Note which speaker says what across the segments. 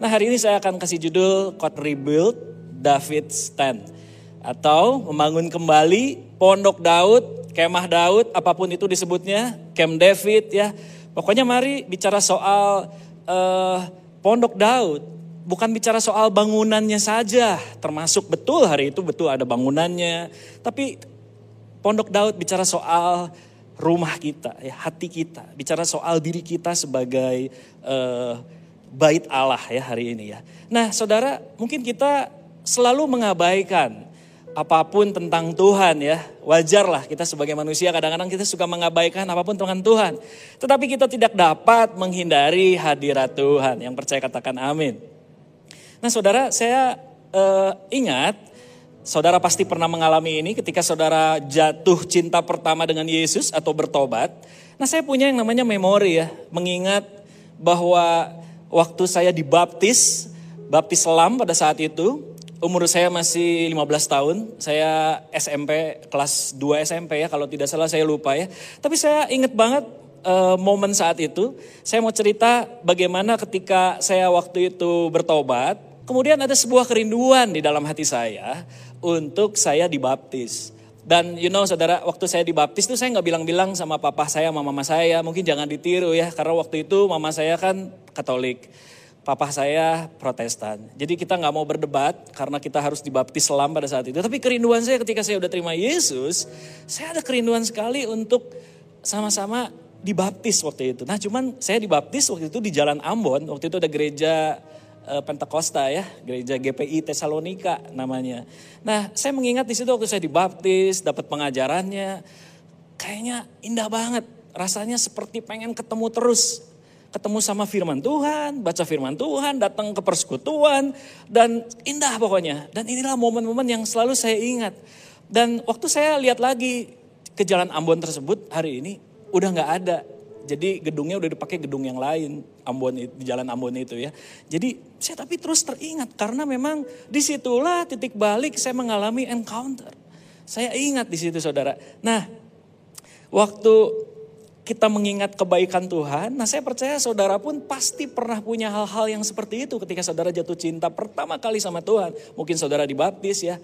Speaker 1: Nah hari ini saya akan kasih judul Code Rebuild David Stand. Atau membangun kembali Pondok Daud, Kemah Daud, apa pun itu disebutnya, Camp David ya. Pokoknya mari bicara soal uh, Pondok Daud. Bukan bicara soal bangunannya saja, termasuk betul hari itu betul ada bangunannya. Tapi Pondok Daud bicara soal rumah kita, ya, hati kita, bicara soal diri kita sebagai uh, bait Allah ya hari ini ya. Nah saudara mungkin kita selalu mengabaikan apa pun tentang Tuhan ya. Wajarlah kita sebagai manusia kadang-kadang kita suka mengabaikan apa pun tentang Tuhan. Tetapi kita tidak dapat menghindari hadirat Tuhan. Yang percaya katakan amin. Nah saudara saya uh, ingat saudara pasti pernah mengalami ini ketika saudara jatuh cinta pertama dengan Yesus atau bertobat. Nah saya punya yang namanya memori ya. Mengingat bahwa waktu saya dibaptis, baptis selam pada saat itu, umur saya masih 15 tahun, saya SMP, kelas 2 SMP ya, kalau tidak salah saya lupa ya. Tapi saya ingat banget uh, momen saat itu, saya mau cerita bagaimana ketika saya waktu itu bertobat, kemudian ada sebuah kerinduan di dalam hati saya untuk saya dibaptis. Dan you know saudara, waktu saya dibaptis tuh saya nggak bilang-bilang sama papa saya, sama mama saya, mungkin jangan ditiru ya, karena waktu itu mama saya kan Katolik, papa saya Protestan. Jadi kita nggak mau berdebat karena kita harus dibaptis selam pada saat itu. Tapi kerinduan saya ketika saya udah terima Yesus, saya ada kerinduan sekali untuk sama-sama dibaptis waktu itu. Nah cuman saya dibaptis waktu itu di Jalan Ambon, waktu itu ada gereja uh, Pentakosta ya, gereja GPI Tesalonika namanya. Nah, saya mengingat di situ waktu saya dibaptis, dapat pengajarannya, kayaknya indah banget. Rasanya seperti pengen ketemu terus. Ketemu sama firman Tuhan, baca firman Tuhan, datang ke persekutuan, dan indah pokoknya. Dan inilah momen-momen yang selalu saya ingat. Dan waktu saya lihat lagi ke jalan Ambon tersebut hari ini, udah nggak ada jadi gedungnya udah dipakai gedung yang lain, Ambon di Jalan Ambon itu ya. Jadi saya tapi terus teringat karena memang di situlah titik balik saya mengalami encounter. Saya ingat di situ saudara. Nah, waktu kita mengingat kebaikan Tuhan, nah saya percaya saudara pun pasti pernah punya hal-hal yang seperti itu ketika saudara jatuh cinta pertama kali sama Tuhan. Mungkin saudara dibaptis ya.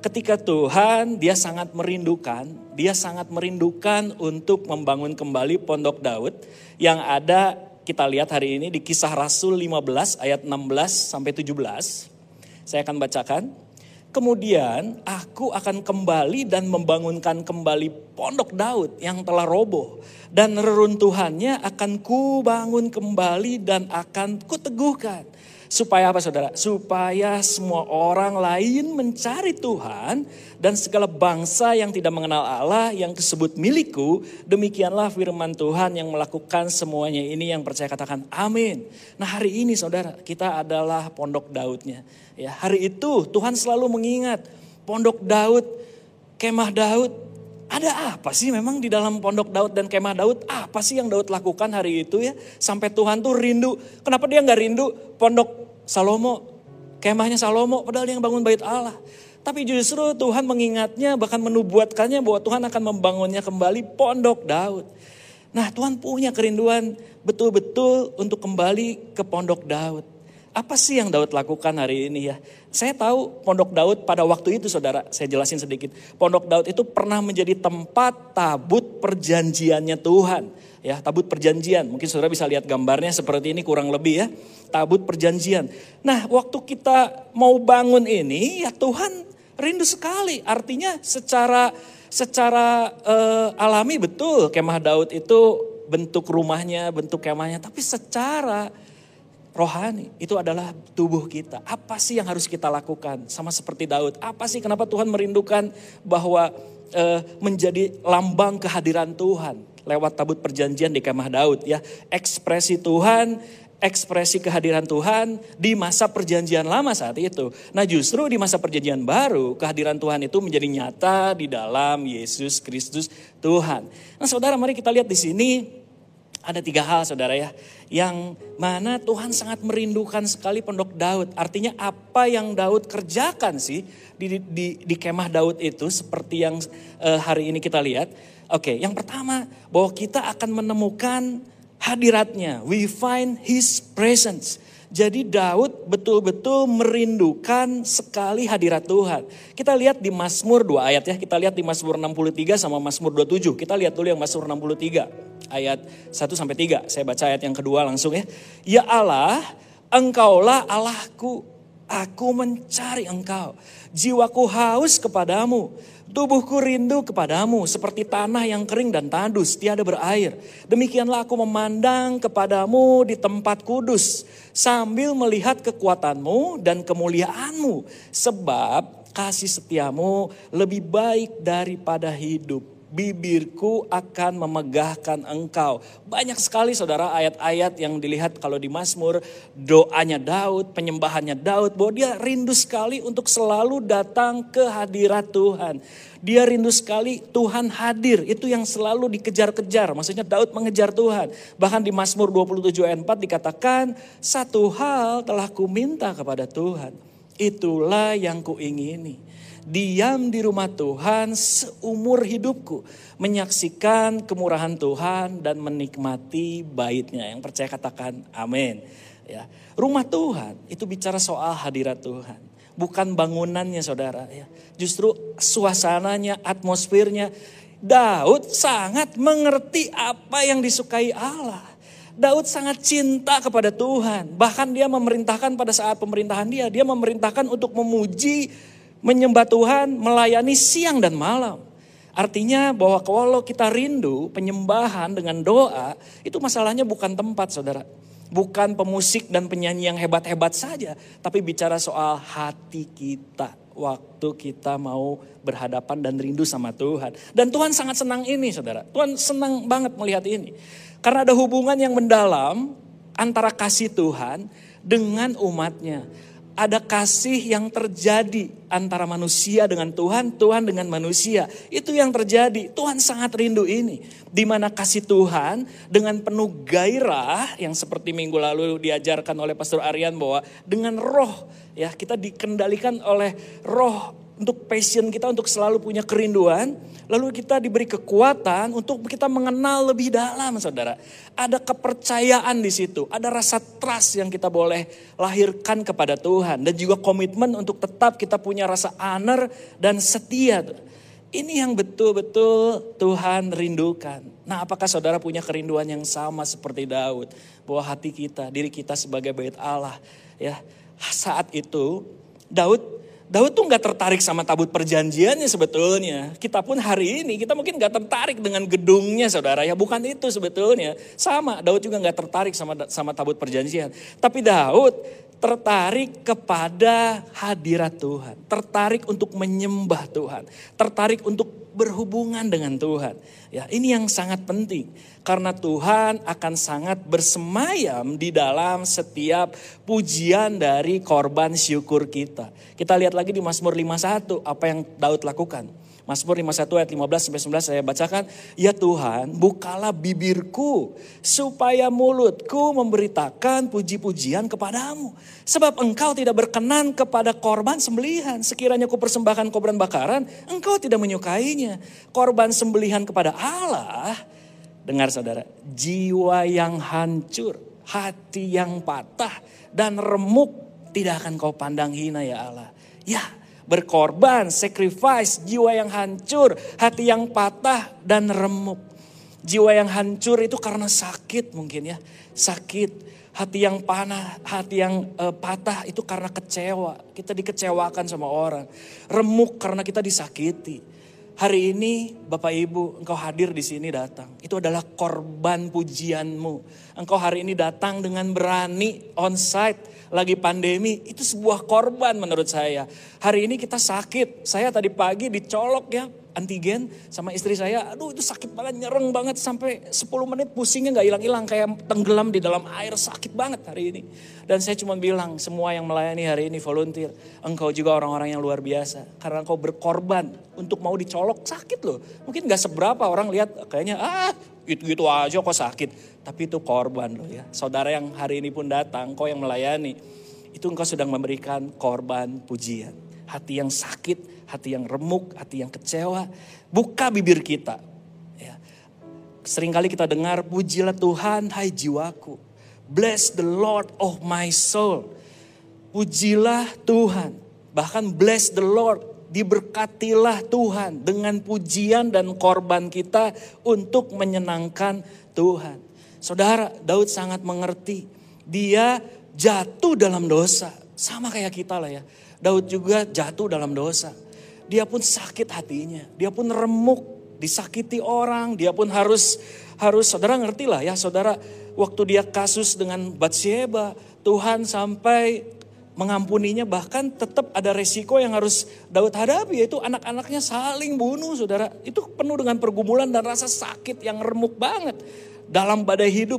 Speaker 1: Ketika Tuhan dia sangat merindukan, dia sangat merindukan untuk membangun kembali pondok Daud yang ada kita lihat hari ini di kisah Rasul 15 ayat 16 sampai 17. Saya akan bacakan. Kemudian aku akan kembali dan membangunkan kembali pondok Daud yang telah roboh. Dan reruntuhannya akan kubangun kembali dan akan kuteguhkan. Supaya apa saudara? Supaya semua orang lain mencari Tuhan dan segala bangsa yang tidak mengenal Allah yang disebut milikku. Demikianlah firman Tuhan yang melakukan semuanya ini yang percaya katakan amin. Nah hari ini saudara kita adalah pondok Daudnya. Ya, hari itu Tuhan selalu mengingat pondok Daud, kemah Daud. Ada apa sih memang di dalam pondok Daud dan kemah Daud? Apa sih yang Daud lakukan hari itu ya? Sampai Tuhan tuh rindu. Kenapa dia nggak rindu pondok Salomo, kemahnya Salomo, padahal dia yang bangun bait Allah. Tapi justru Tuhan mengingatnya bahkan menubuatkannya bahwa Tuhan akan membangunnya kembali pondok Daud. Nah Tuhan punya kerinduan betul-betul untuk kembali ke pondok Daud. Apa sih yang Daud lakukan hari ini ya? Saya tahu Pondok Daud pada waktu itu saudara, saya jelasin sedikit. Pondok Daud itu pernah menjadi tempat tabut perjanjiannya Tuhan. Ya, tabut perjanjian. Mungkin saudara bisa lihat gambarnya seperti ini kurang lebih ya. Tabut perjanjian. Nah, waktu kita mau bangun ini ya Tuhan rindu sekali. Artinya secara secara uh, alami betul kemah Daud itu bentuk rumahnya, bentuk kemahnya, tapi secara rohani itu adalah tubuh kita. Apa sih yang harus kita lakukan? Sama seperti Daud. Apa sih kenapa Tuhan merindukan bahwa e, menjadi lambang kehadiran Tuhan lewat tabut perjanjian di kemah Daud ya. Ekspresi Tuhan, ekspresi kehadiran Tuhan di masa perjanjian lama saat itu. Nah justru di masa perjanjian baru kehadiran Tuhan itu menjadi nyata di dalam Yesus Kristus Tuhan. Nah saudara mari kita lihat di sini ada tiga hal saudara ya. Yang mana Tuhan sangat merindukan sekali pondok Daud. Artinya apa yang Daud kerjakan sih di, di, di kemah Daud itu seperti yang uh, hari ini kita lihat. Oke yang pertama bahwa kita akan menemukan hadiratnya. We find his presence. Jadi Daud betul-betul merindukan sekali hadirat Tuhan. Kita lihat di Mazmur dua ayat ya. Kita lihat di Mazmur 63 sama Mazmur 27. Kita lihat dulu yang Mazmur 63 ayat 1 sampai 3. Saya baca ayat yang kedua langsung ya. Ya Allah, Engkaulah Allahku. Aku mencari Engkau. Jiwaku haus kepadamu. Tubuhku rindu kepadamu seperti tanah yang kering dan tandus, tiada berair. Demikianlah aku memandang kepadamu di tempat kudus sambil melihat kekuatanmu dan kemuliaanmu. Sebab kasih setiamu lebih baik daripada hidup bibirku akan memegahkan engkau. Banyak sekali saudara ayat-ayat yang dilihat kalau di Mazmur, doanya Daud, penyembahannya Daud, bahwa dia rindu sekali untuk selalu datang ke hadirat Tuhan. Dia rindu sekali Tuhan hadir, itu yang selalu dikejar-kejar. Maksudnya Daud mengejar Tuhan. Bahkan di Mazmur 27 ayat 4 dikatakan, satu hal telah ku minta kepada Tuhan. Itulah yang kuingini diam di rumah Tuhan seumur hidupku. Menyaksikan kemurahan Tuhan dan menikmati baitnya. Yang percaya katakan amin. Ya, rumah Tuhan itu bicara soal hadirat Tuhan. Bukan bangunannya saudara ya. Justru suasananya, atmosfernya. Daud sangat mengerti apa yang disukai Allah. Daud sangat cinta kepada Tuhan. Bahkan dia memerintahkan pada saat pemerintahan dia, dia memerintahkan untuk memuji menyembah Tuhan, melayani siang dan malam. Artinya bahwa kalau kita rindu penyembahan dengan doa, itu masalahnya bukan tempat saudara. Bukan pemusik dan penyanyi yang hebat-hebat saja, tapi bicara soal hati kita. Waktu kita mau berhadapan dan rindu sama Tuhan. Dan Tuhan sangat senang ini saudara. Tuhan senang banget melihat ini. Karena ada hubungan yang mendalam antara kasih Tuhan dengan umatnya ada kasih yang terjadi antara manusia dengan Tuhan, Tuhan dengan manusia. Itu yang terjadi. Tuhan sangat rindu ini. Di mana kasih Tuhan dengan penuh gairah yang seperti minggu lalu diajarkan oleh Pastor Aryan bahwa dengan roh ya kita dikendalikan oleh roh untuk passion kita untuk selalu punya kerinduan, lalu kita diberi kekuatan untuk kita mengenal lebih dalam, saudara. Ada kepercayaan di situ, ada rasa trust yang kita boleh lahirkan kepada Tuhan, dan juga komitmen untuk tetap kita punya rasa honor dan setia. Ini yang betul-betul Tuhan rindukan. Nah, apakah saudara punya kerinduan yang sama seperti Daud, bahwa hati kita, diri kita sebagai bait Allah, ya saat itu Daud Daud tuh nggak tertarik sama tabut perjanjiannya sebetulnya. Kita pun hari ini kita mungkin nggak tertarik dengan gedungnya saudara ya. Bukan itu sebetulnya. Sama Daud juga nggak tertarik sama sama tabut perjanjian. Tapi Daud tertarik kepada hadirat Tuhan, tertarik untuk menyembah Tuhan, tertarik untuk berhubungan dengan Tuhan. Ya, ini yang sangat penting karena Tuhan akan sangat bersemayam di dalam setiap pujian dari korban syukur kita. Kita lihat lagi di Mazmur 51 apa yang Daud lakukan. Mazmur 51 ayat 15 sampai 19 saya bacakan. Ya Tuhan, bukalah bibirku supaya mulutku memberitakan puji-pujian kepadamu. Sebab engkau tidak berkenan kepada korban sembelihan. Sekiranya ku persembahkan korban bakaran, engkau tidak menyukainya. Korban sembelihan kepada Allah, dengar saudara, jiwa yang hancur, hati yang patah dan remuk tidak akan kau pandang hina ya Allah. Ya, berkorban, sacrifice, jiwa yang hancur, hati yang patah dan remuk. Jiwa yang hancur itu karena sakit mungkin ya, sakit. Hati yang panah, hati yang uh, patah itu karena kecewa. Kita dikecewakan sama orang. Remuk karena kita disakiti. Hari ini Bapak Ibu engkau hadir di sini datang. Itu adalah korban pujianmu. Engkau hari ini datang dengan berani on site lagi pandemi. Itu sebuah korban menurut saya. Hari ini kita sakit. Saya tadi pagi dicolok ya antigen sama istri saya, aduh itu sakit banget, nyereng banget sampai 10 menit pusingnya nggak hilang-hilang kayak tenggelam di dalam air, sakit banget hari ini. Dan saya cuma bilang semua yang melayani hari ini volunteer, engkau juga orang-orang yang luar biasa karena engkau berkorban untuk mau dicolok sakit loh. Mungkin nggak seberapa orang lihat kayaknya ah gitu-gitu aja kok sakit, tapi itu korban loh ya. Saudara yang hari ini pun datang, kau yang melayani, itu engkau sedang memberikan korban pujian. Hati yang sakit, hati yang remuk, hati yang kecewa. Buka bibir kita. Ya. Seringkali kita dengar, pujilah Tuhan hai jiwaku. Bless the Lord of my soul. Pujilah Tuhan. Bahkan bless the Lord. Diberkatilah Tuhan dengan pujian dan korban kita untuk menyenangkan Tuhan. Saudara, Daud sangat mengerti. Dia jatuh dalam dosa. Sama kayak kita lah ya. Daud juga jatuh dalam dosa. Dia pun sakit hatinya. Dia pun remuk, disakiti orang. Dia pun harus harus saudara ngerti lah ya saudara waktu dia kasus dengan Bathsheba, Tuhan sampai mengampuninya bahkan tetap ada resiko yang harus Daud hadapi yaitu anak-anaknya saling bunuh saudara. Itu penuh dengan pergumulan dan rasa sakit yang remuk banget dalam badai hidup.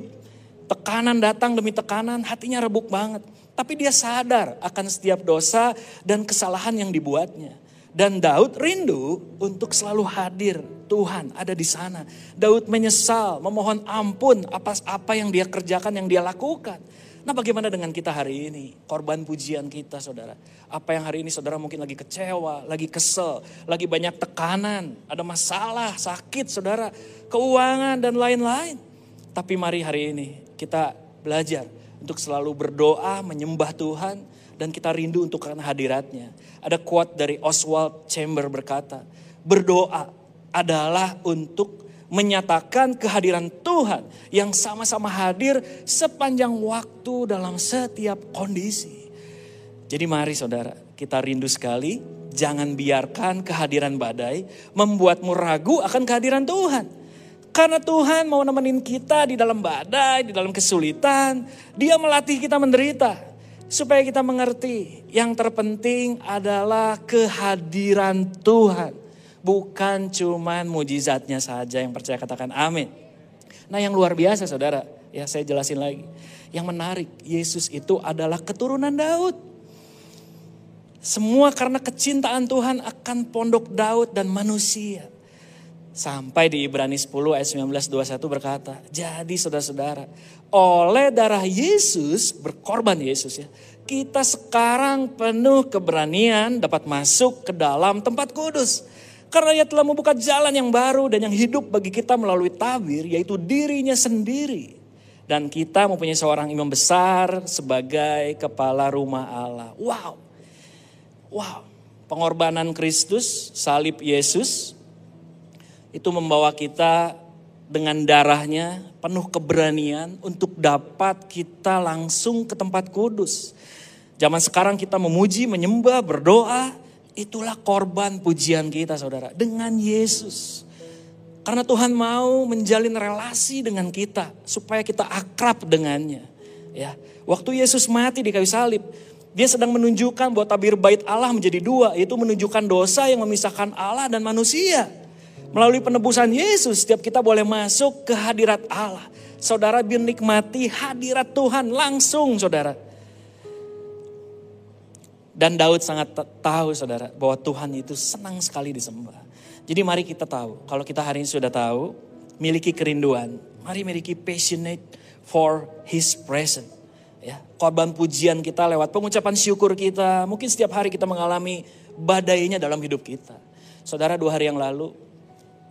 Speaker 1: Tekanan datang demi tekanan, hatinya rebuk banget. Tapi dia sadar akan setiap dosa dan kesalahan yang dibuatnya. Dan Daud rindu untuk selalu hadir. Tuhan ada di sana. Daud menyesal, memohon ampun apa apa yang dia kerjakan, yang dia lakukan. Nah bagaimana dengan kita hari ini? Korban pujian kita saudara. Apa yang hari ini saudara mungkin lagi kecewa, lagi kesel, lagi banyak tekanan, ada masalah, sakit saudara, keuangan dan lain-lain. Tapi mari hari ini kita belajar untuk selalu berdoa, menyembah Tuhan, dan kita rindu untuk karena hadiratnya. Ada quote dari Oswald Chamber berkata, berdoa adalah untuk menyatakan kehadiran Tuhan yang sama-sama hadir sepanjang waktu dalam setiap kondisi. Jadi mari saudara, kita rindu sekali, jangan biarkan kehadiran badai membuatmu ragu akan kehadiran Tuhan. Karena Tuhan mau nemenin kita di dalam badai, di dalam kesulitan. Dia melatih kita menderita supaya kita mengerti yang terpenting adalah kehadiran Tuhan. Bukan cuman mujizatnya saja yang percaya katakan amin. Nah yang luar biasa saudara, ya saya jelasin lagi. Yang menarik, Yesus itu adalah keturunan Daud. Semua karena kecintaan Tuhan akan pondok Daud dan manusia. Sampai di Ibrani 10 ayat 19 21 berkata, jadi saudara-saudara, oleh darah Yesus, berkorban Yesus ya, kita sekarang penuh keberanian dapat masuk ke dalam tempat kudus. Karena ia telah membuka jalan yang baru dan yang hidup bagi kita melalui tabir, yaitu dirinya sendiri. Dan kita mempunyai seorang imam besar sebagai kepala rumah Allah. Wow, wow, pengorbanan Kristus, salib Yesus, itu membawa kita dengan darahnya penuh keberanian untuk dapat kita langsung ke tempat kudus. Zaman sekarang kita memuji, menyembah, berdoa, itulah korban pujian kita saudara. Dengan Yesus. Karena Tuhan mau menjalin relasi dengan kita supaya kita akrab dengannya. Ya, waktu Yesus mati di kayu salib, dia sedang menunjukkan bahwa tabir bait Allah menjadi dua, yaitu menunjukkan dosa yang memisahkan Allah dan manusia. Melalui penebusan Yesus, setiap kita boleh masuk ke hadirat Allah. Saudara biar nikmati hadirat Tuhan langsung saudara. Dan Daud sangat tahu saudara bahwa Tuhan itu senang sekali disembah. Jadi mari kita tahu, kalau kita hari ini sudah tahu, miliki kerinduan, mari miliki passionate for his presence. Ya, korban pujian kita lewat pengucapan syukur kita. Mungkin setiap hari kita mengalami badainya dalam hidup kita. Saudara dua hari yang lalu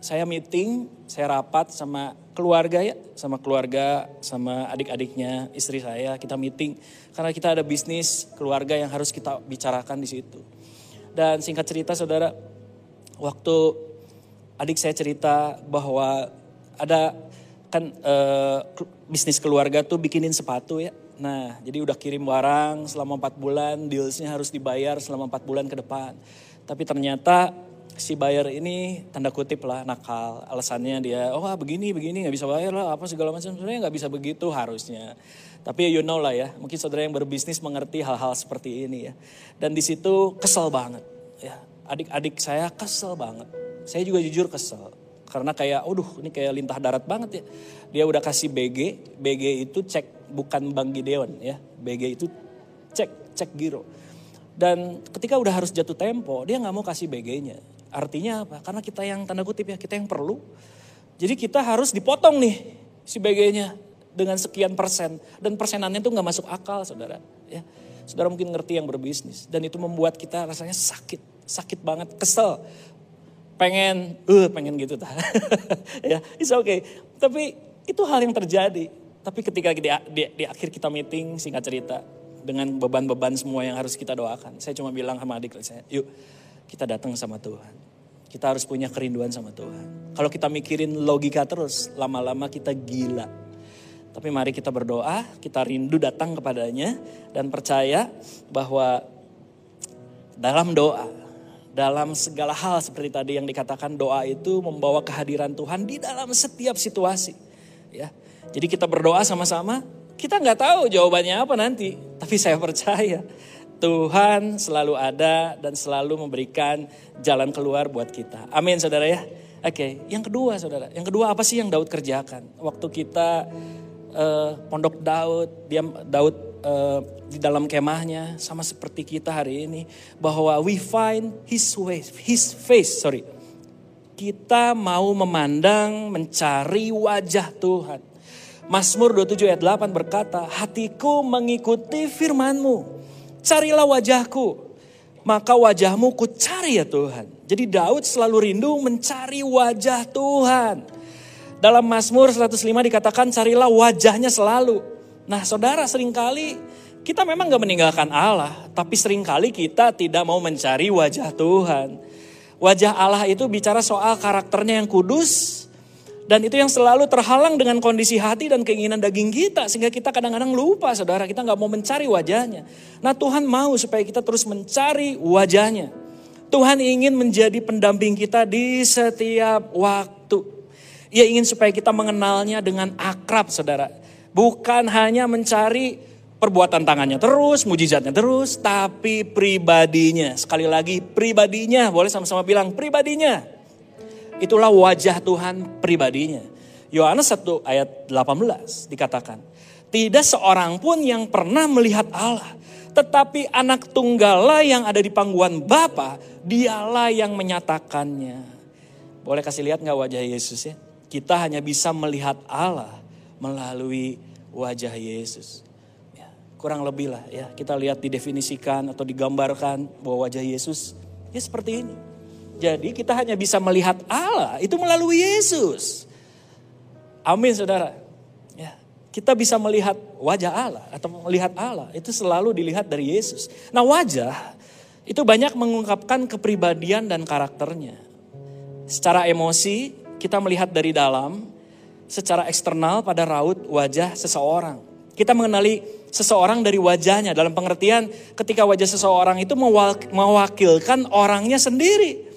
Speaker 1: saya meeting, saya rapat sama keluarga ya, sama keluarga, sama adik-adiknya, istri saya, kita meeting karena kita ada bisnis keluarga yang harus kita bicarakan di situ. Dan singkat cerita saudara, waktu adik saya cerita bahwa ada kan e, bisnis keluarga tuh bikinin sepatu ya. Nah, jadi udah kirim barang selama empat bulan, dealsnya harus dibayar selama empat bulan ke depan. Tapi ternyata si buyer ini tanda kutip lah nakal. Alasannya dia, oh ah, begini begini nggak bisa bayar lah apa segala macam. Sebenarnya nggak bisa begitu harusnya. Tapi you know lah ya, mungkin saudara yang berbisnis mengerti hal-hal seperti ini ya. Dan di situ kesel banget ya. Adik-adik saya kesel banget. Saya juga jujur kesel. Karena kayak, aduh ini kayak lintah darat banget ya. Dia udah kasih BG, BG itu cek bukan Bang Gideon ya. BG itu cek, cek giro. Dan ketika udah harus jatuh tempo, dia nggak mau kasih BG-nya. Artinya apa? Karena kita yang tanda kutip ya, kita yang perlu. Jadi kita harus dipotong nih si BG-nya dengan sekian persen. Dan persenannya itu nggak masuk akal saudara. Ya, Saudara mungkin ngerti yang berbisnis. Dan itu membuat kita rasanya sakit. Sakit banget, kesel. Pengen, uh pengen gitu. ya, it's okay. Tapi itu hal yang terjadi. Tapi ketika di, di, di akhir kita meeting, singkat cerita, dengan beban-beban semua yang harus kita doakan. Saya cuma bilang sama adik saya, yuk kita datang sama Tuhan. Kita harus punya kerinduan sama Tuhan. Kalau kita mikirin logika terus, lama-lama kita gila. Tapi mari kita berdoa, kita rindu datang kepadanya dan percaya bahwa dalam doa, dalam segala hal seperti tadi yang dikatakan doa itu membawa kehadiran Tuhan di dalam setiap situasi. Ya, jadi kita berdoa sama-sama. Kita nggak tahu jawabannya apa nanti, tapi saya percaya Tuhan selalu ada dan selalu memberikan jalan keluar buat kita. Amin, saudara ya. Oke, yang kedua, saudara. Yang kedua apa sih yang Daud kerjakan waktu kita uh, pondok Daud, dia Daud uh, di dalam kemahnya sama seperti kita hari ini bahwa we find his way, his face, sorry. Kita mau memandang, mencari wajah Tuhan. Mazmur 27 ayat 8 berkata, hatiku mengikuti firmanmu. Carilah wajahku, maka wajahmu ku cari ya Tuhan. Jadi Daud selalu rindu mencari wajah Tuhan. Dalam Mazmur 105 dikatakan carilah wajahnya selalu. Nah saudara sering kali kita memang gak meninggalkan Allah. Tapi sering kali kita tidak mau mencari wajah Tuhan. Wajah Allah itu bicara soal karakternya yang kudus, dan itu yang selalu terhalang dengan kondisi hati dan keinginan daging kita. Sehingga kita kadang-kadang lupa saudara, kita nggak mau mencari wajahnya. Nah Tuhan mau supaya kita terus mencari wajahnya. Tuhan ingin menjadi pendamping kita di setiap waktu. Ia ingin supaya kita mengenalnya dengan akrab saudara. Bukan hanya mencari perbuatan tangannya terus, mujizatnya terus, tapi pribadinya. Sekali lagi pribadinya, boleh sama-sama bilang pribadinya. Itulah wajah Tuhan pribadinya. Yohanes 1 ayat 18 dikatakan, tidak seorang pun yang pernah melihat Allah, tetapi anak tunggala yang ada di pangkuan Bapa, dialah yang menyatakannya. Boleh kasih lihat nggak wajah Yesus ya? Kita hanya bisa melihat Allah melalui wajah Yesus. Ya, kurang lebih lah ya, kita lihat didefinisikan atau digambarkan bahwa wajah Yesus ya seperti ini. Jadi kita hanya bisa melihat Allah itu melalui Yesus. Amin saudara. Ya, kita bisa melihat wajah Allah atau melihat Allah itu selalu dilihat dari Yesus. Nah wajah itu banyak mengungkapkan kepribadian dan karakternya. Secara emosi kita melihat dari dalam, secara eksternal pada raut wajah seseorang. Kita mengenali seseorang dari wajahnya dalam pengertian ketika wajah seseorang itu mewakilkan orangnya sendiri.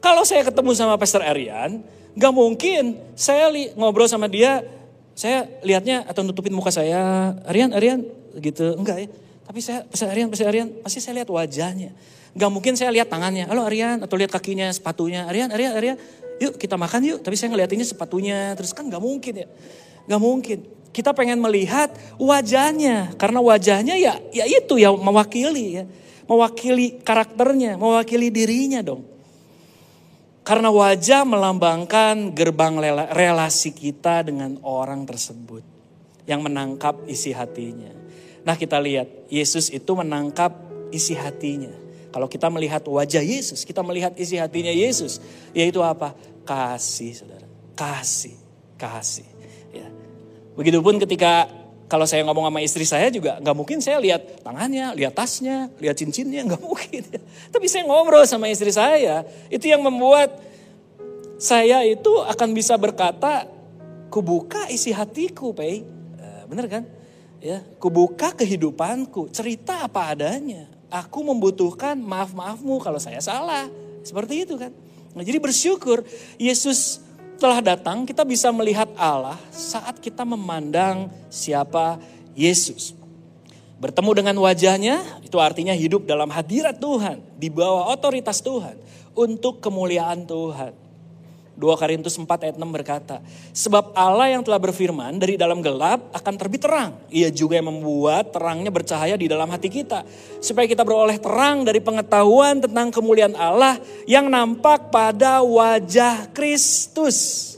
Speaker 1: Kalau saya ketemu sama Pastor Arian, gak mungkin saya ngobrol sama dia, saya lihatnya atau nutupin muka saya, Arian, Arian, gitu, enggak ya. Tapi saya, Pastor Arian, Pastor Arian, pasti saya lihat wajahnya. Gak mungkin saya lihat tangannya, halo Arian, atau lihat kakinya, sepatunya, Arian, Arian, Arian, yuk kita makan yuk. Tapi saya ngeliatinnya sepatunya, terus kan gak mungkin ya. Gak mungkin. Kita pengen melihat wajahnya, karena wajahnya ya, ya itu ya mewakili ya. Mewakili karakternya, mewakili dirinya dong. Karena wajah melambangkan gerbang relasi kita dengan orang tersebut yang menangkap isi hatinya. Nah, kita lihat Yesus itu menangkap isi hatinya. Kalau kita melihat wajah Yesus, kita melihat isi hatinya Yesus, yaitu apa? Kasih, Saudara. Kasih, kasih. Ya. Begitupun ketika kalau saya ngomong sama istri saya juga nggak mungkin saya lihat tangannya, lihat tasnya, lihat cincinnya, nggak mungkin. Tapi saya ngobrol sama istri saya, itu yang membuat saya itu akan bisa berkata, kubuka isi hatiku, Pei. Eh, bener kan? Ya, kubuka kehidupanku, cerita apa adanya. Aku membutuhkan maaf-maafmu kalau saya salah. Seperti itu kan. Nah, jadi bersyukur Yesus telah datang, kita bisa melihat Allah saat kita memandang siapa Yesus. Bertemu dengan wajahnya, itu artinya hidup dalam hadirat Tuhan, di bawah otoritas Tuhan, untuk kemuliaan Tuhan. 2 Korintus 4 ayat 6 berkata, Sebab Allah yang telah berfirman dari dalam gelap akan terbit terang. Ia juga yang membuat terangnya bercahaya di dalam hati kita. Supaya kita beroleh terang dari pengetahuan tentang kemuliaan Allah yang nampak pada wajah Kristus.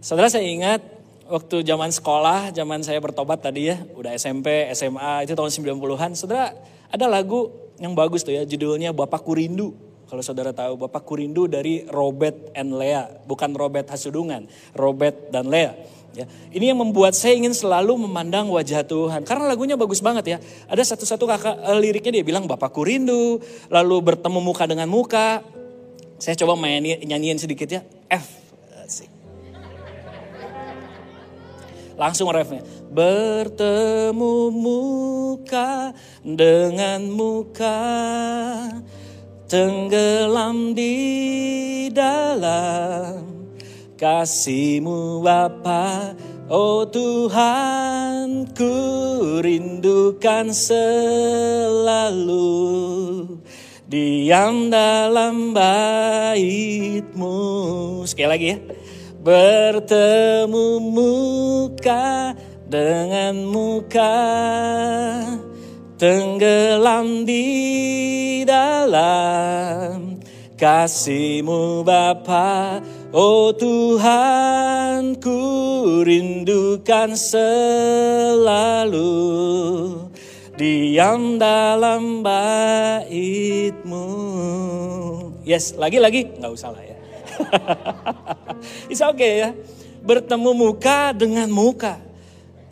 Speaker 1: Saudara saya ingat waktu zaman sekolah, zaman saya bertobat tadi ya, udah SMP, SMA, itu tahun 90-an. Saudara ada lagu yang bagus tuh ya, judulnya Bapakku Rindu. Kalau saudara tahu, Bapakku rindu dari Robert and Lea, bukan Robert Hasudungan, Robert dan Lea. Ya, ini yang membuat saya ingin selalu memandang wajah Tuhan. Karena lagunya bagus banget ya. Ada satu-satu kakak uh, liriknya dia bilang Bapakku rindu, lalu bertemu muka dengan muka. Saya coba main nyanyiin sedikit ya. F. Langsung refnya. Bertemu muka dengan muka. Tenggelam di dalam kasihmu Bapa. Oh Tuhan ku rindukan selalu. Diam dalam baitmu. Sekali lagi ya. Bertemu muka dengan muka Tenggelam di dalam kasihmu Bapa. Oh Tuhan ku rindukan selalu. Diam dalam baitmu. Yes, lagi-lagi. Nggak usah lah ya. It's okay ya. Bertemu muka dengan muka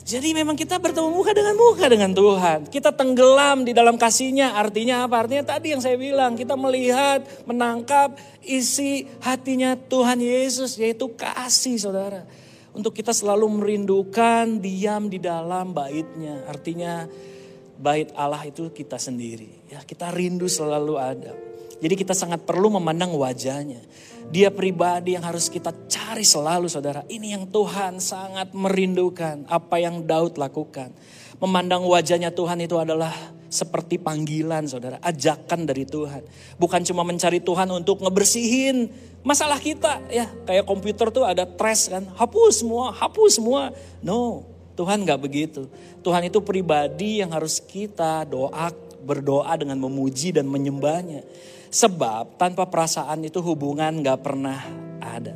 Speaker 1: jadi memang kita bertemu muka dengan muka dengan Tuhan. Kita tenggelam di dalam kasihnya. Artinya apa? Artinya tadi yang saya bilang. Kita melihat, menangkap isi hatinya Tuhan Yesus. Yaitu kasih saudara. Untuk kita selalu merindukan diam di dalam baitnya. Artinya bait Allah itu kita sendiri. Ya, kita rindu selalu ada. Jadi kita sangat perlu memandang wajahnya. Dia pribadi yang harus kita cari selalu saudara. Ini yang Tuhan sangat merindukan. Apa yang Daud lakukan. Memandang wajahnya Tuhan itu adalah seperti panggilan saudara. Ajakan dari Tuhan. Bukan cuma mencari Tuhan untuk ngebersihin masalah kita. ya Kayak komputer tuh ada trash kan. Hapus semua, hapus semua. No, Tuhan gak begitu. Tuhan itu pribadi yang harus kita doa, berdoa dengan memuji dan menyembahnya. Sebab tanpa perasaan itu hubungan gak pernah ada.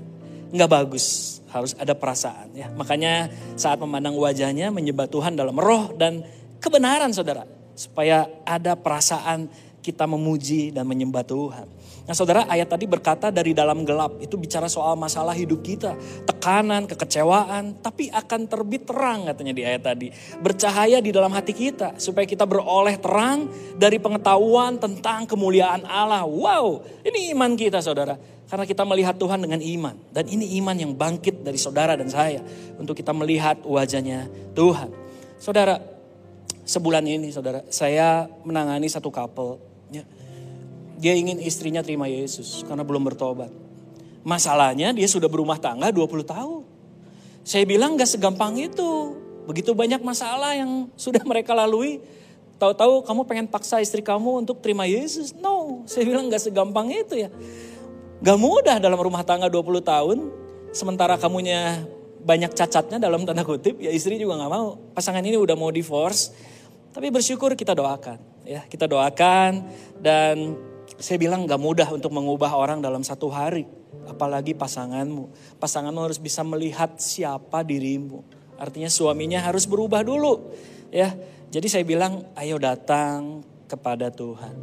Speaker 1: Gak bagus, harus ada perasaan ya. Makanya saat memandang wajahnya menyembah Tuhan dalam roh dan kebenaran saudara. Supaya ada perasaan kita memuji dan menyembah Tuhan. Nah saudara ayat tadi berkata dari dalam gelap itu bicara soal masalah hidup kita. Tekanan, kekecewaan tapi akan terbit terang katanya di ayat tadi. Bercahaya di dalam hati kita supaya kita beroleh terang dari pengetahuan tentang kemuliaan Allah. Wow ini iman kita saudara. Karena kita melihat Tuhan dengan iman. Dan ini iman yang bangkit dari saudara dan saya. Untuk kita melihat wajahnya Tuhan. Saudara, sebulan ini saudara, saya menangani satu couple. Dia ingin istrinya terima Yesus karena belum bertobat. Masalahnya dia sudah berumah tangga 20 tahun. Saya bilang gak segampang itu. Begitu banyak masalah yang sudah mereka lalui. Tahu-tahu kamu pengen paksa istri kamu untuk terima Yesus. No, saya bilang gak segampang itu ya. Gak mudah dalam rumah tangga 20 tahun. Sementara kamunya banyak cacatnya dalam tanda kutip. Ya istri juga gak mau. Pasangan ini udah mau divorce. Tapi bersyukur kita doakan. ya Kita doakan dan saya bilang gak mudah untuk mengubah orang dalam satu hari. Apalagi pasanganmu. Pasanganmu harus bisa melihat siapa dirimu. Artinya suaminya harus berubah dulu. ya. Jadi saya bilang ayo datang kepada Tuhan.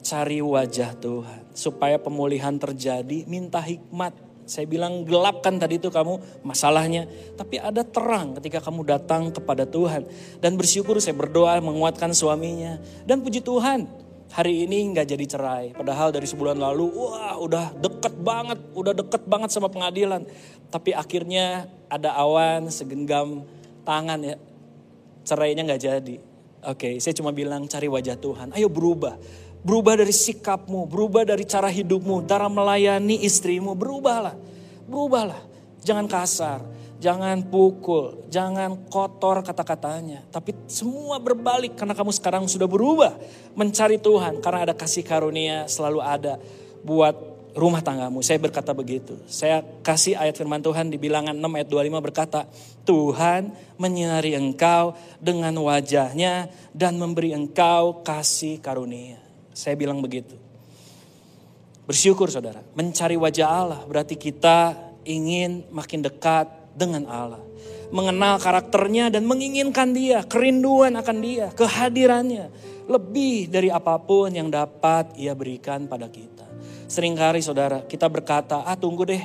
Speaker 1: Cari wajah Tuhan. Supaya pemulihan terjadi minta hikmat. Saya bilang gelap kan tadi itu kamu masalahnya. Tapi ada terang ketika kamu datang kepada Tuhan. Dan bersyukur saya berdoa menguatkan suaminya. Dan puji Tuhan hari ini nggak jadi cerai. Padahal dari sebulan lalu, wah udah deket banget, udah deket banget sama pengadilan. Tapi akhirnya ada awan segenggam tangan ya, cerainya nggak jadi. Oke, saya cuma bilang cari wajah Tuhan. Ayo berubah. Berubah dari sikapmu, berubah dari cara hidupmu, cara melayani istrimu, berubahlah. Berubahlah. Jangan kasar, Jangan pukul, jangan kotor kata-katanya. Tapi semua berbalik karena kamu sekarang sudah berubah. Mencari Tuhan karena ada kasih karunia selalu ada buat rumah tanggamu. Saya berkata begitu. Saya kasih ayat firman Tuhan di bilangan 6 ayat 25 berkata. Tuhan menyinari engkau dengan wajahnya dan memberi engkau kasih karunia. Saya bilang begitu. Bersyukur saudara. Mencari wajah Allah berarti kita ingin makin dekat dengan Allah. Mengenal karakternya dan menginginkan dia, kerinduan akan dia, kehadirannya. Lebih dari apa pun yang dapat ia berikan pada kita. Seringkali saudara, kita berkata, ah tunggu deh,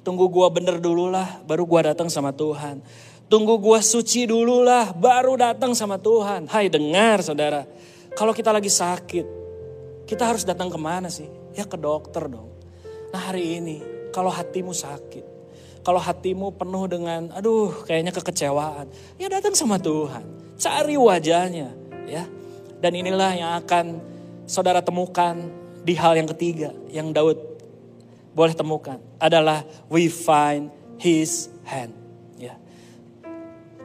Speaker 1: tunggu gua bener dulu lah, baru gua datang sama Tuhan. Tunggu gua suci dulu lah, baru datang sama Tuhan. Hai dengar saudara, kalau kita lagi sakit, kita harus datang ke mana sih? Ya ke dokter dong. Nah hari ini, kalau hatimu sakit, kalau hatimu penuh dengan, aduh kayaknya kekecewaan, ya datang sama Tuhan. Cari wajahnya, ya. Dan inilah yang akan saudara temukan di hal yang ketiga yang Daud boleh temukan adalah we find his hand. Ya.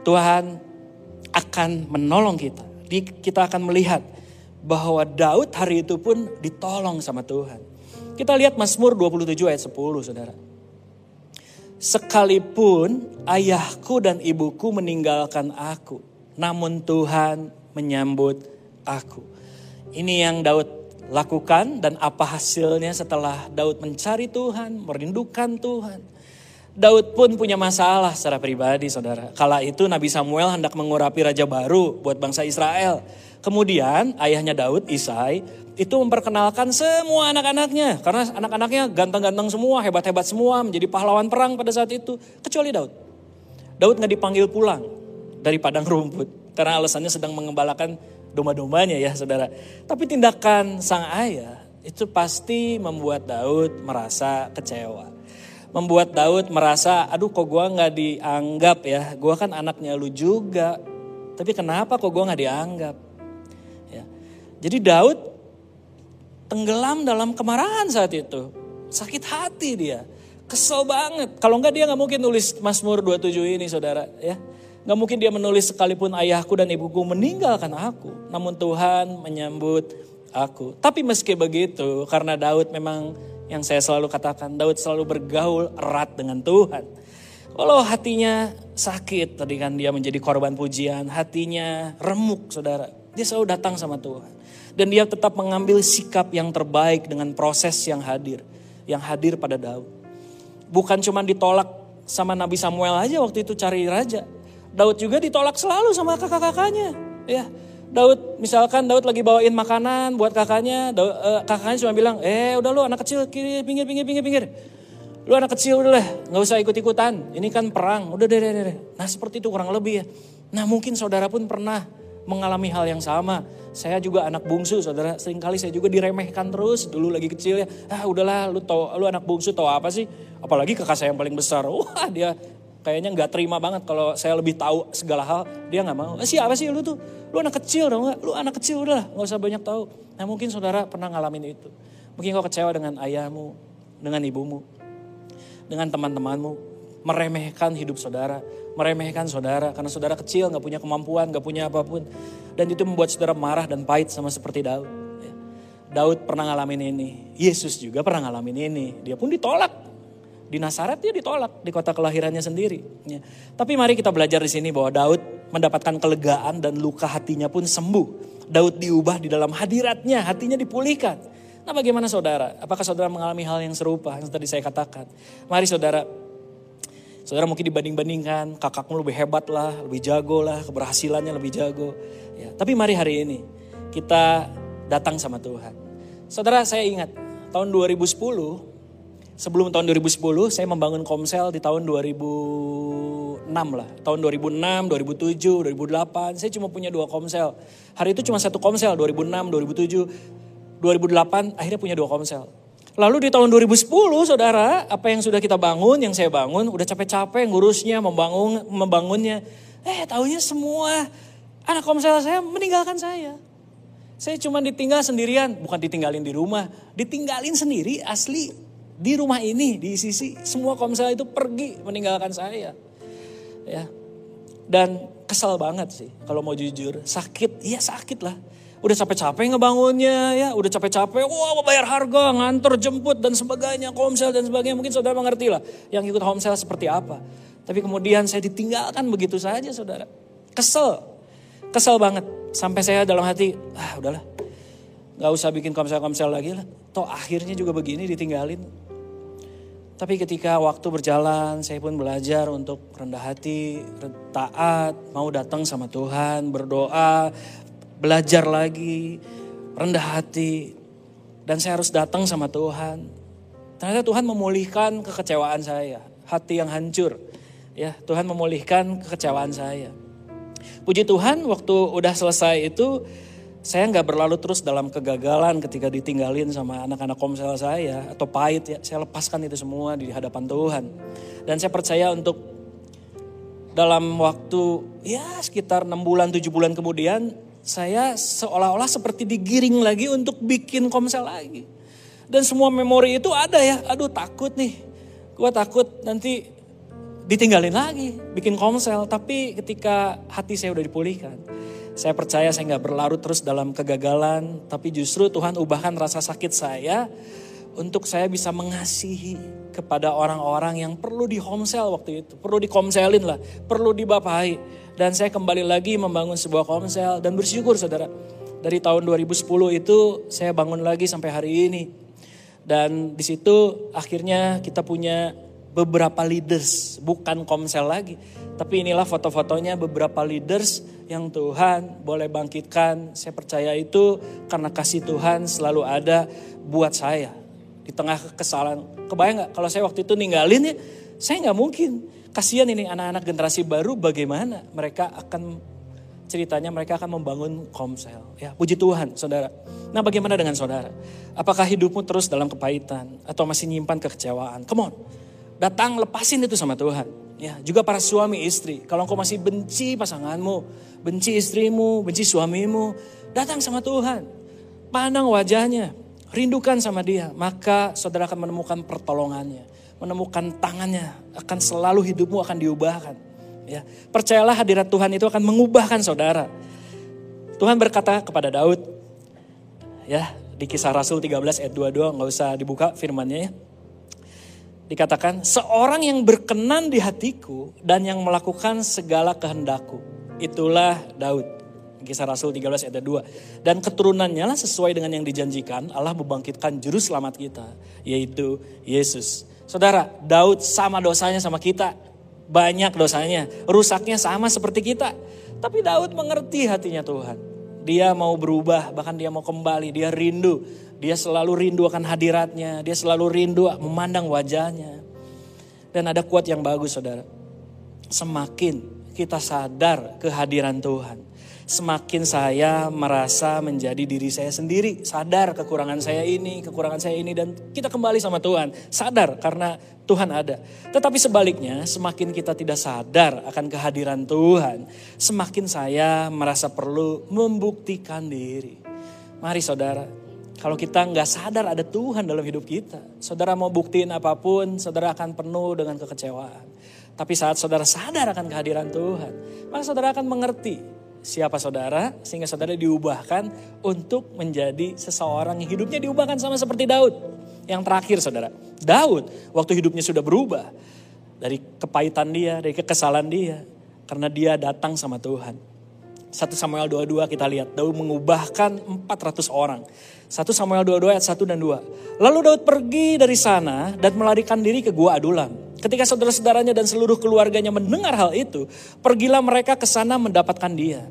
Speaker 1: Tuhan akan menolong kita. Kita akan melihat bahwa Daud hari itu pun ditolong sama Tuhan. Kita lihat Mazmur 27 ayat 10 saudara. Sekalipun ayahku dan ibuku meninggalkan aku, namun Tuhan menyambut aku. Ini yang Daud lakukan dan apa hasilnya setelah Daud mencari Tuhan, merindukan Tuhan. Daud pun punya masalah secara pribadi saudara. Kala itu Nabi Samuel hendak mengurapi raja baru buat bangsa Israel. Kemudian ayahnya Daud, Isai, itu memperkenalkan semua anak-anaknya. Karena anak-anaknya ganteng-ganteng semua, hebat-hebat semua, menjadi pahlawan perang pada saat itu. Kecuali Daud. Daud nggak dipanggil pulang dari padang rumput. Karena alasannya sedang mengembalakan domba-dombanya ya saudara. Tapi tindakan sang ayah itu pasti membuat Daud merasa kecewa. Membuat Daud merasa, aduh kok gue nggak dianggap ya, gue kan anaknya lu juga. Tapi kenapa kok gue nggak dianggap? Ya. Jadi Daud tenggelam dalam kemarahan saat itu. Sakit hati dia. Kesel banget. Kalau enggak dia nggak mungkin nulis Mazmur 27 ini saudara ya. Gak mungkin dia menulis sekalipun ayahku dan ibuku meninggalkan aku. Namun Tuhan menyambut aku. Tapi meski begitu, karena Daud memang yang saya selalu katakan, Daud selalu bergaul erat dengan Tuhan. Walau hatinya sakit, tadi kan dia menjadi korban pujian, hatinya remuk saudara. Dia selalu datang sama Tuhan. Dan dia tetap mengambil sikap yang terbaik dengan proses yang hadir. Yang hadir pada Daud. Bukan cuma ditolak sama Nabi Samuel aja waktu itu cari raja. Daud juga ditolak selalu sama kakak-kakaknya. Ya, Daud misalkan Daud lagi bawain makanan buat kakaknya, Daud, uh, kakaknya cuma bilang, eh udah lu anak kecil kiri pinggir pinggir pinggir pinggir. Lu anak kecil udah lah, nggak usah ikut ikutan. Ini kan perang, udah deh deh deh. Nah seperti itu kurang lebih ya. Nah mungkin saudara pun pernah mengalami hal yang sama. Saya juga anak bungsu, saudara. Seringkali saya juga diremehkan terus. Dulu lagi kecil ya, ah udahlah, lu tau, lu anak bungsu tau apa sih? Apalagi kakak saya yang paling besar. Wah dia kayaknya nggak terima banget kalau saya lebih tahu segala hal dia nggak mau eh, siapa sih lu tuh lu anak kecil dong lu anak kecil udah nggak usah banyak tahu nah mungkin saudara pernah ngalamin itu mungkin kau kecewa dengan ayahmu dengan ibumu dengan teman-temanmu meremehkan hidup saudara meremehkan saudara karena saudara kecil nggak punya kemampuan nggak punya apa pun dan itu membuat saudara marah dan pahit sama seperti Daud ya. Daud pernah ngalamin ini Yesus juga pernah ngalamin ini dia pun ditolak di Nasaret dia ditolak di kota kelahirannya sendiri. Ya. Tapi mari kita belajar di sini bahwa Daud mendapatkan kelegaan dan luka hatinya pun sembuh. Daud diubah di dalam hadiratnya, hatinya dipulihkan. Nah bagaimana saudara? Apakah saudara mengalami hal yang serupa yang tadi saya katakan? Mari saudara, saudara mungkin dibanding-bandingkan, kakakmu lebih hebat lah, lebih jago lah, keberhasilannya lebih jago. Ya, tapi mari hari ini kita datang sama Tuhan. Saudara saya ingat tahun 2010 sebelum tahun 2010 saya membangun Komsel di tahun 2006 lah. Tahun 2006, 2007, 2008 saya cuma punya dua Komsel. Hari itu cuma satu Komsel 2006, 2007, 2008 akhirnya punya dua Komsel. Lalu di tahun 2010 saudara apa yang sudah kita bangun, yang saya bangun udah capek-capek ngurusnya, membangun, membangunnya. Eh tahunya semua anak Komsel saya meninggalkan saya. Saya cuma ditinggal sendirian, bukan ditinggalin di rumah, ditinggalin sendiri asli di rumah ini di sisi semua komsel itu pergi meninggalkan saya ya dan kesal banget sih kalau mau jujur sakit iya sakit lah udah capek-capek ngebangunnya ya. Udah capek-capek wah bayar harga ngantor jemput dan sebagainya komsel dan sebagainya. Mungkin saudara mengerti lah yang ikut komsel seperti apa. Tapi kemudian saya ditinggalkan begitu saja saudara. Kesel. Kesel banget. Sampai saya dalam hati ah udahlah. Nggak usah bikin komsel-komsel lagi lah. Toh akhirnya juga begini ditinggalin. Tapi ketika waktu berjalan, saya pun belajar untuk rendah hati, taat, mau datang sama Tuhan, berdoa, belajar lagi, rendah hati. Dan saya harus datang sama Tuhan. Ternyata Tuhan memulihkan kekecewaan saya, hati yang hancur. Ya, Tuhan memulihkan kekecewaan saya. Puji Tuhan, waktu udah selesai itu saya nggak berlalu terus dalam kegagalan ketika ditinggalin sama anak-anak komsel saya atau pahit ya. Saya lepaskan itu semua di hadapan Tuhan. Dan saya percaya untuk dalam waktu ya sekitar 6 bulan 7 bulan kemudian saya seolah-olah seperti digiring lagi untuk bikin komsel lagi. Dan semua memori itu ada ya, aduh takut nih. Gue takut nanti ditinggalin lagi, bikin komsel. Tapi ketika hati saya udah dipulihkan, saya percaya saya nggak berlarut terus dalam kegagalan. Tapi justru Tuhan ubahkan rasa sakit saya untuk saya bisa mengasihi kepada orang-orang yang perlu di homesel waktu itu. Perlu dikomselin lah, perlu dibapai. Dan saya kembali lagi membangun sebuah komsel dan bersyukur saudara. Dari tahun 2010 itu saya bangun lagi sampai hari ini. Dan di situ akhirnya kita punya beberapa leaders, bukan komsel lagi. Tapi inilah foto-fotonya beberapa leaders yang Tuhan boleh bangkitkan. Saya percaya itu karena kasih Tuhan selalu ada buat saya. Di tengah kesalahan. Kebayang gak kalau saya waktu itu ninggalin ya, saya gak mungkin. Kasihan ini anak-anak generasi baru bagaimana mereka akan ceritanya mereka akan membangun komsel. Ya, puji Tuhan, saudara. Nah, bagaimana dengan saudara? Apakah hidupmu terus dalam kepahitan atau masih nyimpan kekecewaan? Come on, datang lepasin itu sama Tuhan. Ya, juga para suami istri, kalau engkau masih benci pasanganmu, benci istrimu, benci suamimu, datang sama Tuhan. Pandang wajahnya, rindukan sama dia, maka saudara akan menemukan pertolongannya, menemukan tangannya, akan selalu hidupmu akan diubahkan. Ya, percayalah hadirat Tuhan itu akan mengubahkan saudara. Tuhan berkata kepada Daud, ya di kisah Rasul 13 ayat 22 nggak usah dibuka firmannya ya. Dikatakan seorang yang berkenan di hatiku dan yang melakukan segala kehendakku. Itulah Daud. Kisah Rasul 13 ayat 2. Dan keturunannya lah sesuai dengan yang dijanjikan Allah membangkitkan juru selamat kita. Yaitu Yesus. Saudara, Daud sama dosanya sama kita banyak dosanya, rusaknya sama seperti kita. Tapi Daud mengerti hatinya Tuhan. Dia mau berubah, bahkan dia mau kembali, dia rindu. Dia selalu rindu akan hadiratnya, dia selalu rindu memandang wajahnya. Dan ada kuat yang bagus saudara. Semakin kita sadar kehadiran Tuhan, semakin saya merasa menjadi diri saya sendiri, sadar kekurangan saya ini, kekurangan saya ini dan kita kembali sama Tuhan, sadar karena Tuhan ada. Tetapi sebaliknya, semakin kita tidak sadar akan kehadiran Tuhan, semakin saya merasa perlu membuktikan diri. Mari saudara, kalau kita nggak sadar ada Tuhan dalam hidup kita, saudara mau buktiin apa pun, saudara akan penuh dengan kekecewaan. Tapi saat saudara sadar akan kehadiran Tuhan, maka saudara akan mengerti siapa saudara sehingga saudara diubahkan untuk menjadi seseorang yang hidupnya diubahkan sama seperti Daud. Yang terakhir saudara, Daud waktu hidupnya sudah berubah dari kepahitan dia, dari kekesalan dia karena dia datang sama Tuhan. 1 Samuel 22 kita lihat Daud mengubahkan 400 orang. 1 Samuel 22 ayat 1 dan 2. Lalu Daud pergi dari sana dan melarikan diri ke gua Adulam. Ketika saudara-saudaranya dan seluruh keluarganya mendengar hal itu, pergilah mereka ke sana mendapatkan dia.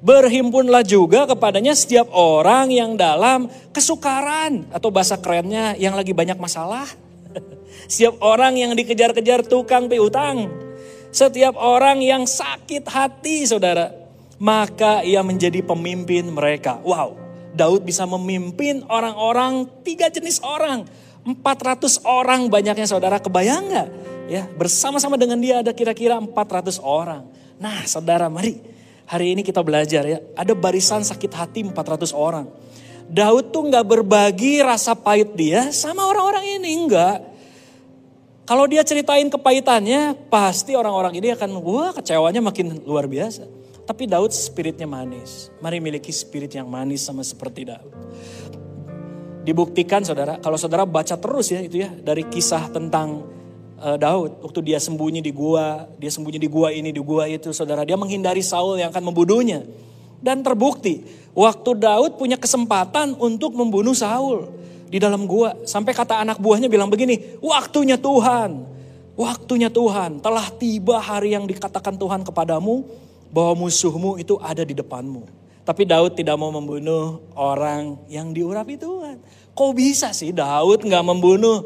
Speaker 1: Berhimpunlah juga kepadanya setiap orang yang dalam kesukaran atau bahasa kerennya yang lagi banyak masalah. Setiap orang yang dikejar-kejar tukang piutang. Setiap orang yang sakit hati saudara maka ia menjadi pemimpin mereka. Wow, Daud bisa memimpin orang-orang, tiga jenis orang. 400 orang banyaknya saudara, kebayang gak? Ya, bersama-sama dengan dia ada kira-kira 400 orang. Nah saudara mari, hari ini kita belajar ya, ada barisan sakit hati 400 orang. Daud tuh gak berbagi rasa pahit dia sama orang-orang ini, enggak. Kalau dia ceritain kepahitannya, pasti orang-orang ini akan, wah kecewanya makin luar biasa. Tapi Daud spiritnya manis. Mari miliki spirit yang manis sama seperti Daud. Dibuktikan saudara, kalau saudara baca terus ya itu ya dari kisah tentang uh, Daud waktu dia sembunyi di gua, dia sembunyi di gua ini, di gua itu saudara, dia menghindari Saul yang akan membunuhnya. Dan terbukti, waktu Daud punya kesempatan untuk membunuh Saul di dalam gua, sampai kata anak buahnya bilang begini, "Waktunya Tuhan, waktunya Tuhan, telah tiba hari yang dikatakan Tuhan kepadamu, bahwa musuhmu itu ada di depanmu. Tapi Daud tidak mau membunuh orang yang diurapi Tuhan. Kok bisa sih Daud nggak membunuh?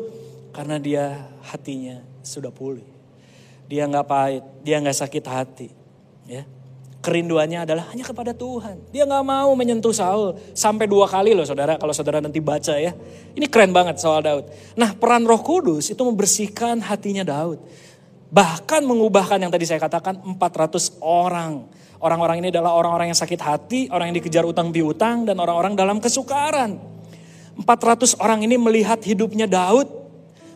Speaker 1: Karena dia hatinya sudah pulih. Dia nggak pahit, dia nggak sakit hati. Ya, kerinduannya adalah hanya kepada Tuhan. Dia nggak mau menyentuh Saul sampai dua kali loh saudara. Kalau saudara nanti baca ya, ini keren banget soal Daud. Nah peran Roh Kudus itu membersihkan hatinya Daud. Bahkan mengubahkan yang tadi saya katakan 400 orang Orang-orang ini adalah orang-orang yang sakit hati, orang yang dikejar utang piutang, dan orang-orang dalam kesukaran. 400 orang ini melihat hidupnya Daud.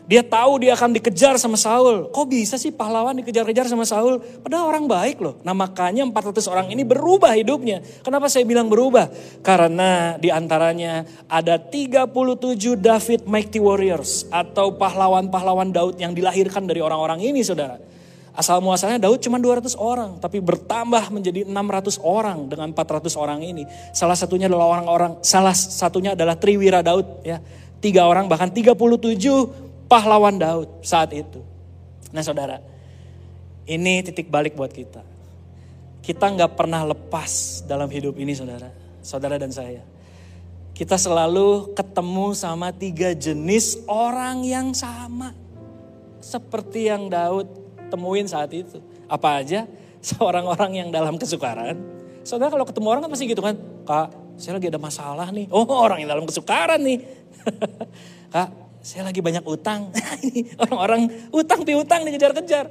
Speaker 1: Dia tahu dia akan dikejar sama Saul. Kok bisa sih pahlawan dikejar-kejar sama Saul? Padahal orang baik loh. Nah makanya 400 orang ini berubah hidupnya. Kenapa saya bilang berubah? Karena di antaranya ada 37 David Mighty Warriors. Atau pahlawan-pahlawan Daud yang dilahirkan dari orang-orang ini saudara. Asal muasalnya Daud cuma 200 orang, tapi bertambah menjadi 600 orang dengan 400 orang ini. Salah satunya adalah orang-orang, salah satunya adalah Triwira Daud ya. Tiga orang bahkan 37 pahlawan Daud saat itu. Nah saudara, ini titik balik buat kita. Kita nggak pernah lepas dalam hidup ini saudara, saudara dan saya. Kita selalu ketemu sama tiga jenis orang yang sama. Seperti yang Daud temuin saat itu. Apa aja? Seorang orang yang dalam kesukaran. Saudara kalau ketemu orang kan pasti gitu kan. Kak, saya lagi ada masalah nih. Oh orang yang dalam kesukaran nih. Kak, saya lagi banyak utang. Ini orang-orang utang piutang dikejar-kejar.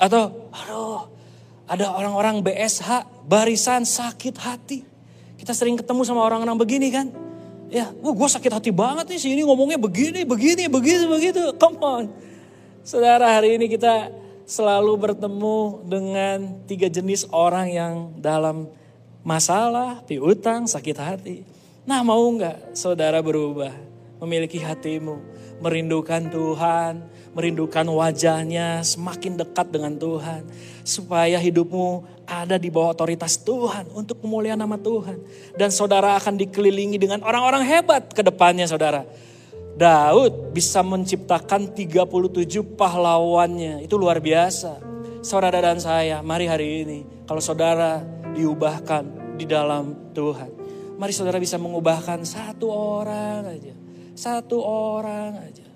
Speaker 1: Atau, aduh, ada orang-orang BSH, barisan sakit hati. Kita sering ketemu sama orang-orang begini kan. Ya, wah gue sakit hati banget nih sini ngomongnya begini, begini, begitu, begitu. Come on. Saudara hari ini kita selalu bertemu dengan tiga jenis orang yang dalam masalah, piutang, sakit hati. Nah mau nggak saudara berubah, memiliki hatimu, merindukan Tuhan, merindukan wajahnya, semakin dekat dengan Tuhan. Supaya hidupmu ada di bawah otoritas Tuhan untuk kemuliaan nama Tuhan. Dan saudara akan dikelilingi dengan orang-orang hebat ke depannya saudara Daud bisa menciptakan 37 pahlawannya. Itu luar biasa. Saudara dan saya, mari hari ini kalau saudara diubahkan di dalam Tuhan. Mari saudara bisa mengubahkan satu orang aja. Satu orang aja.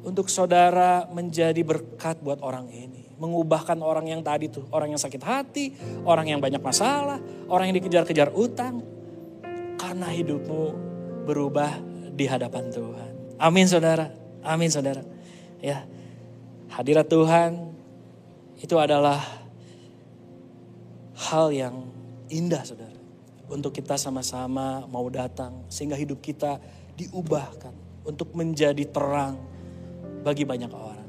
Speaker 1: Untuk saudara menjadi berkat buat orang ini. Mengubahkan orang yang tadi tuh. Orang yang sakit hati, orang yang banyak masalah, orang yang dikejar-kejar utang. Karena hidupmu berubah di hadapan Tuhan. Amin saudara. Amin saudara. Ya. Hadirat Tuhan itu adalah hal yang indah saudara. Untuk kita sama-sama mau datang sehingga hidup kita diubahkan untuk menjadi terang bagi banyak orang.